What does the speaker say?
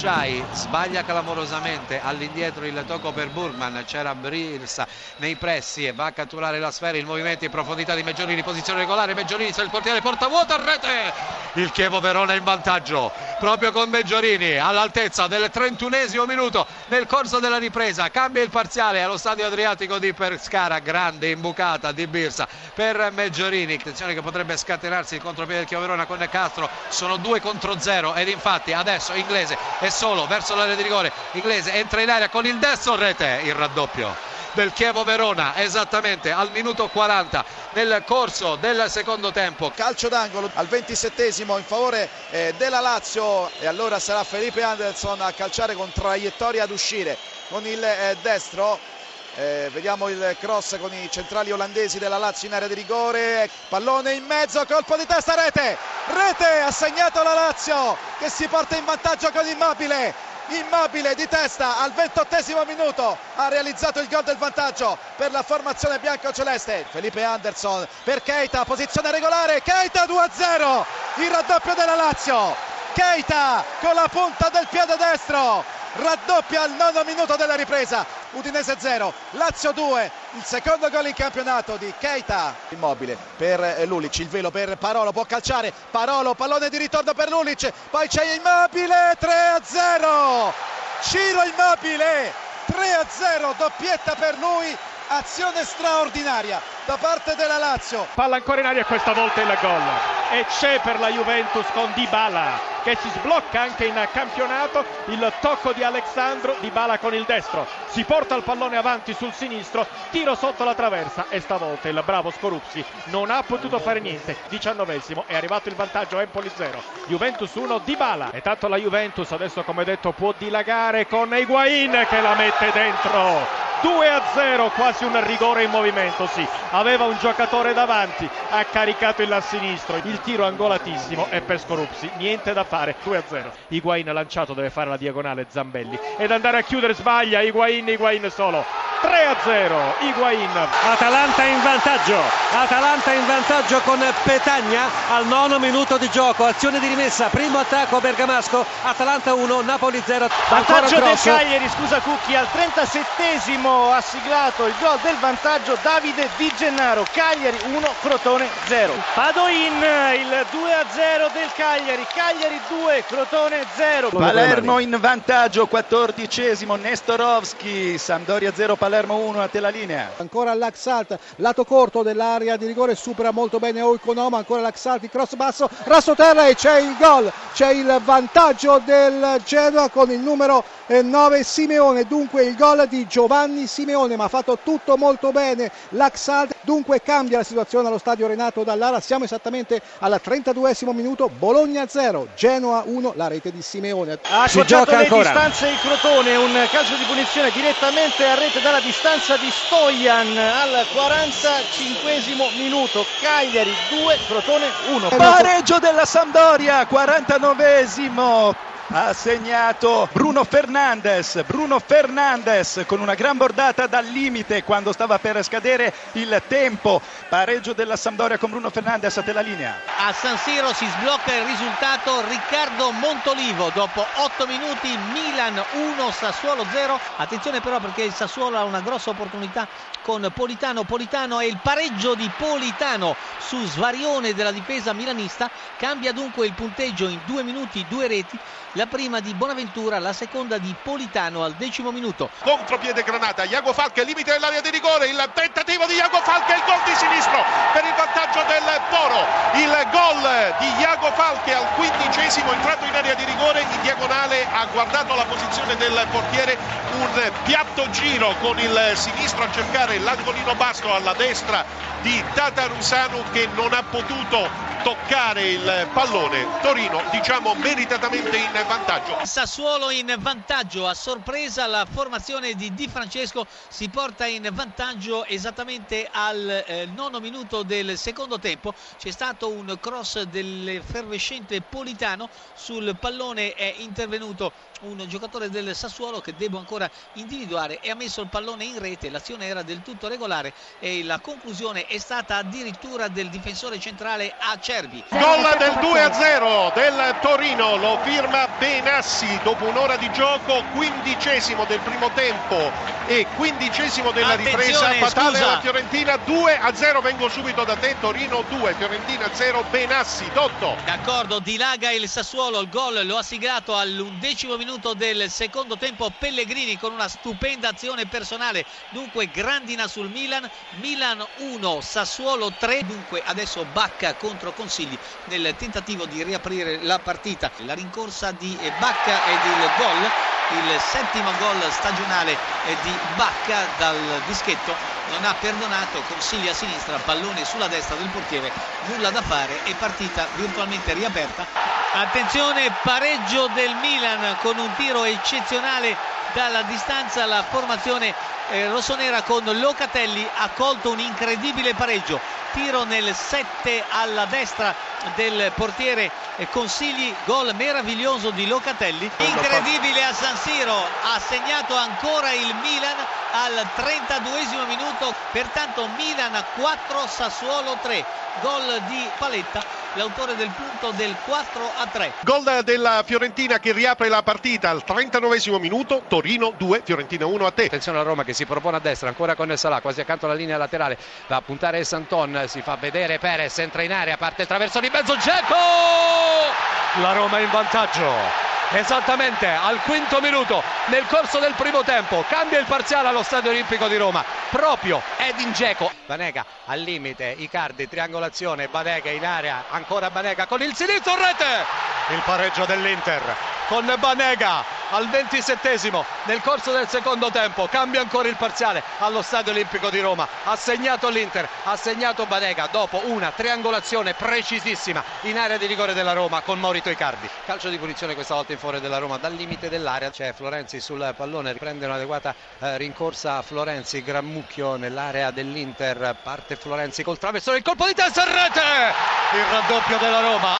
Shai sbaglia clamorosamente. All'indietro il tocco per Burgman c'era Brilsa nei pressi e va a catturare la sfera. Il movimento in profondità di Meggiorini posizione regolare. Meggiorini se il portiere porta vuota a rete. Il Chievo Verona in vantaggio. Proprio con Meggiorini all'altezza del 31esimo minuto. Nel corso della ripresa cambia il parziale allo stadio Adriatico di Pescara. Grande imbucata di Birsa per Meggiorini attenzione che potrebbe scatenarsi il contropiede del Chievo Verona con Castro. Sono due contro zero. Ed infatti adesso Inglese è solo verso l'area di rigore. Inglese entra in area con il destro rete. Il raddoppio del Chievo Verona esattamente al minuto 40 nel corso del secondo tempo. Calcio d'angolo al 27esimo in favore eh, della Lazio. E allora sarà Felipe Anderson a calciare con traiettoria ad uscire con il eh, destro eh, vediamo il cross con i centrali olandesi della Lazio in area di rigore. Pallone in mezzo colpo di testa rete. Rete ha segnato la Lazio che si porta in vantaggio con Immobile. Immobile di testa al ventottesimo minuto ha realizzato il gol del vantaggio per la formazione bianco-celeste. Felipe Anderson per Keita posizione regolare. Keita 2-0 il raddoppio della Lazio. Keita con la punta del piede destro raddoppia al nono minuto della ripresa Udinese 0 Lazio 2 il secondo gol in campionato di Keita. Immobile per Lulic il velo per Parolo può calciare. Parolo pallone di ritorno per Lulic poi c'è Immobile 3 a 0 Ciro Immobile 3 a 0 doppietta per lui azione straordinaria da parte della Lazio. Palla ancora in aria questa volta il gol. E c'è per la Juventus con Dybala che si sblocca anche in campionato. Il tocco di Alexandro Dybala con il destro. Si porta il pallone avanti sul sinistro tiro sotto la traversa. E stavolta il bravo Scorupsi non ha potuto fare niente. Diciannovesimo è arrivato il vantaggio Empoli 0 Juventus 1 Dybala. E tanto la Juventus adesso come detto può dilagare con Higuain che la mette dentro 2 a 0 quasi un rigore in movimento sì. Aveva un giocatore davanti ha caricato il sinistro. Il tiro angolatissimo e per Scorupsi niente da fare 2 a 0 Higuain lanciato deve fare la diagonale Zambelli. Ed andare a chiudere sbaglia Higuain Higuain solo 3 a 0 Higuain. Atalanta in vantaggio. Atalanta in vantaggio con Petagna al nono minuto di gioco. Azione di rimessa. Primo attacco Bergamasco. Atalanta 1 Napoli 0 vantaggio del Cagliari scusa Cucchi al 37esimo ha siglato il gol del vantaggio Davide Di Gennaro. Cagliari 1 Crotone 0 Padoin il 2 a 0 del Cagliari. Cagliari 2 Crotone 0 Palermo in vantaggio 14esimo Nestorovski Sampdoria 0 Palermo 1 a te la linea ancora l'Axalt lato corto dell'area di rigore supera molto bene Oikonoma ancora l'Axalt cross basso raso terra e c'è il gol c'è il vantaggio del Genoa con il numero 9 Simeone dunque il gol di Giovanni Simeone ma ha fatto tutto molto bene l'Axalt dunque cambia la situazione allo stadio Renato Dallara siamo esattamente al 32esimo minuto Bologna 0 Genoa 1 la rete di Simeone ha accorciato le ancora. distanze il Crotone un calcio di punizione direttamente a rete dalla distanza di Stojan al 45esimo minuto. Cagliari 2 Crotone 1 pareggio della Sampdoria 49esimo ha segnato Bruno Fernandes. Bruno Fernandes con una gran bordata dal limite quando stava per scadere il tempo. Pareggio della Sampdoria con Bruno Fernandes a te linea. A San Siro si sblocca il risultato Riccardo Montolivo dopo 8 minuti Milan 1 Sassuolo 0. Attenzione però perché il Sassuolo ha una grossa opportunità con Politano. Politano è il pareggio di Politano su svarione della difesa milanista. Cambia dunque il punteggio in 2 minuti, 2 reti la prima di Bonaventura, la seconda di Politano al decimo minuto. Contropiede Granata, Iago Falche, limite dell'area di rigore, il tentativo di Iago Falche, il gol di sinistro per il vantaggio del Toro, il gol di Iago Falche al quindicesimo entrato in area di rigore, in diagonale ha guardato la posizione del portiere, un piatto giro con il sinistro a cercare l'angolino basso alla destra di Tatarusanu che non ha potuto toccare il pallone. Torino diciamo meritatamente in vantaggio. Sassuolo in vantaggio, a sorpresa la formazione di Di Francesco si porta in vantaggio esattamente al eh, nono minuto del secondo tempo. C'è stato un cross dell'effervescente Politano, sul pallone è intervenuto un giocatore del Sassuolo che devo ancora individuare e ha messo il pallone in rete, l'azione era del tutto regolare e la conclusione è stata addirittura del difensore centrale Acerbi. Gol del 2-0 del Torino, lo firma Benassi dopo un'ora di gioco, quindicesimo del primo tempo e quindicesimo della ripresa. Attenzione, Fatale scusa. alla Fiorentina 2 a 0. Vengo subito da te. Torino 2, Fiorentina 0. Benassi, Dotto. D'accordo, dilaga il Sassuolo, il gol lo ha siglato all'undecimo minuto del secondo tempo. Pellegrini con una stupenda azione personale, dunque grandina sul Milan, Milan 1, Sassuolo 3, dunque adesso Bacca contro Consigli nel tentativo di riaprire la partita, la rincorsa di Bacca ed il gol, il settimo gol stagionale di Bacca dal dischetto. Non ha perdonato, Consigli a sinistra, pallone sulla destra del portiere, nulla da fare e partita virtualmente riaperta. Attenzione, pareggio del Milan con un tiro eccezionale dalla distanza, la formazione eh, rossonera con Locatelli ha colto un incredibile pareggio. Tiro nel 7 alla destra del portiere eh, Consigli, gol meraviglioso di Locatelli. Incredibile a San Siro, ha segnato ancora il Milan al 32 minuto, pertanto Milan 4, Sassuolo 3, gol di Paletta, l'autore del punto del 4 a 3. Gol della Fiorentina che riapre la partita al 39 minuto. Torino 2, Fiorentina 1 a te. Attenzione a Roma che si propone a destra, ancora con Salah, quasi accanto alla linea laterale, va a puntare Santon, si fa vedere Perez, entra in area, parte il traverso di mezzo, Dzeko! La Roma è in vantaggio. Esattamente al quinto minuto nel corso del primo tempo cambia il parziale allo Stadio Olimpico di Roma. Proprio Edin Dzeko. Banega al limite Icardi triangolazione Banega in area ancora Banega con il sinistro rete. Il pareggio dell'Inter con Banega al ventisettesimo nel corso del secondo tempo cambia ancora il parziale allo Stadio Olimpico di Roma. Ha segnato l'Inter ha segnato Banega dopo una triangolazione precisissima in area di rigore della Roma con Maurito Icardi. Calcio di punizione questa volta in favore della Roma dal limite dell'area. C'è Florenzi sul pallone riprende un'adeguata eh, rincorsa Florenzi gran mucchio nell'area dell'Inter. Parte Florenzi col traversone il colpo di testa in rete! Il raddoppio della Roma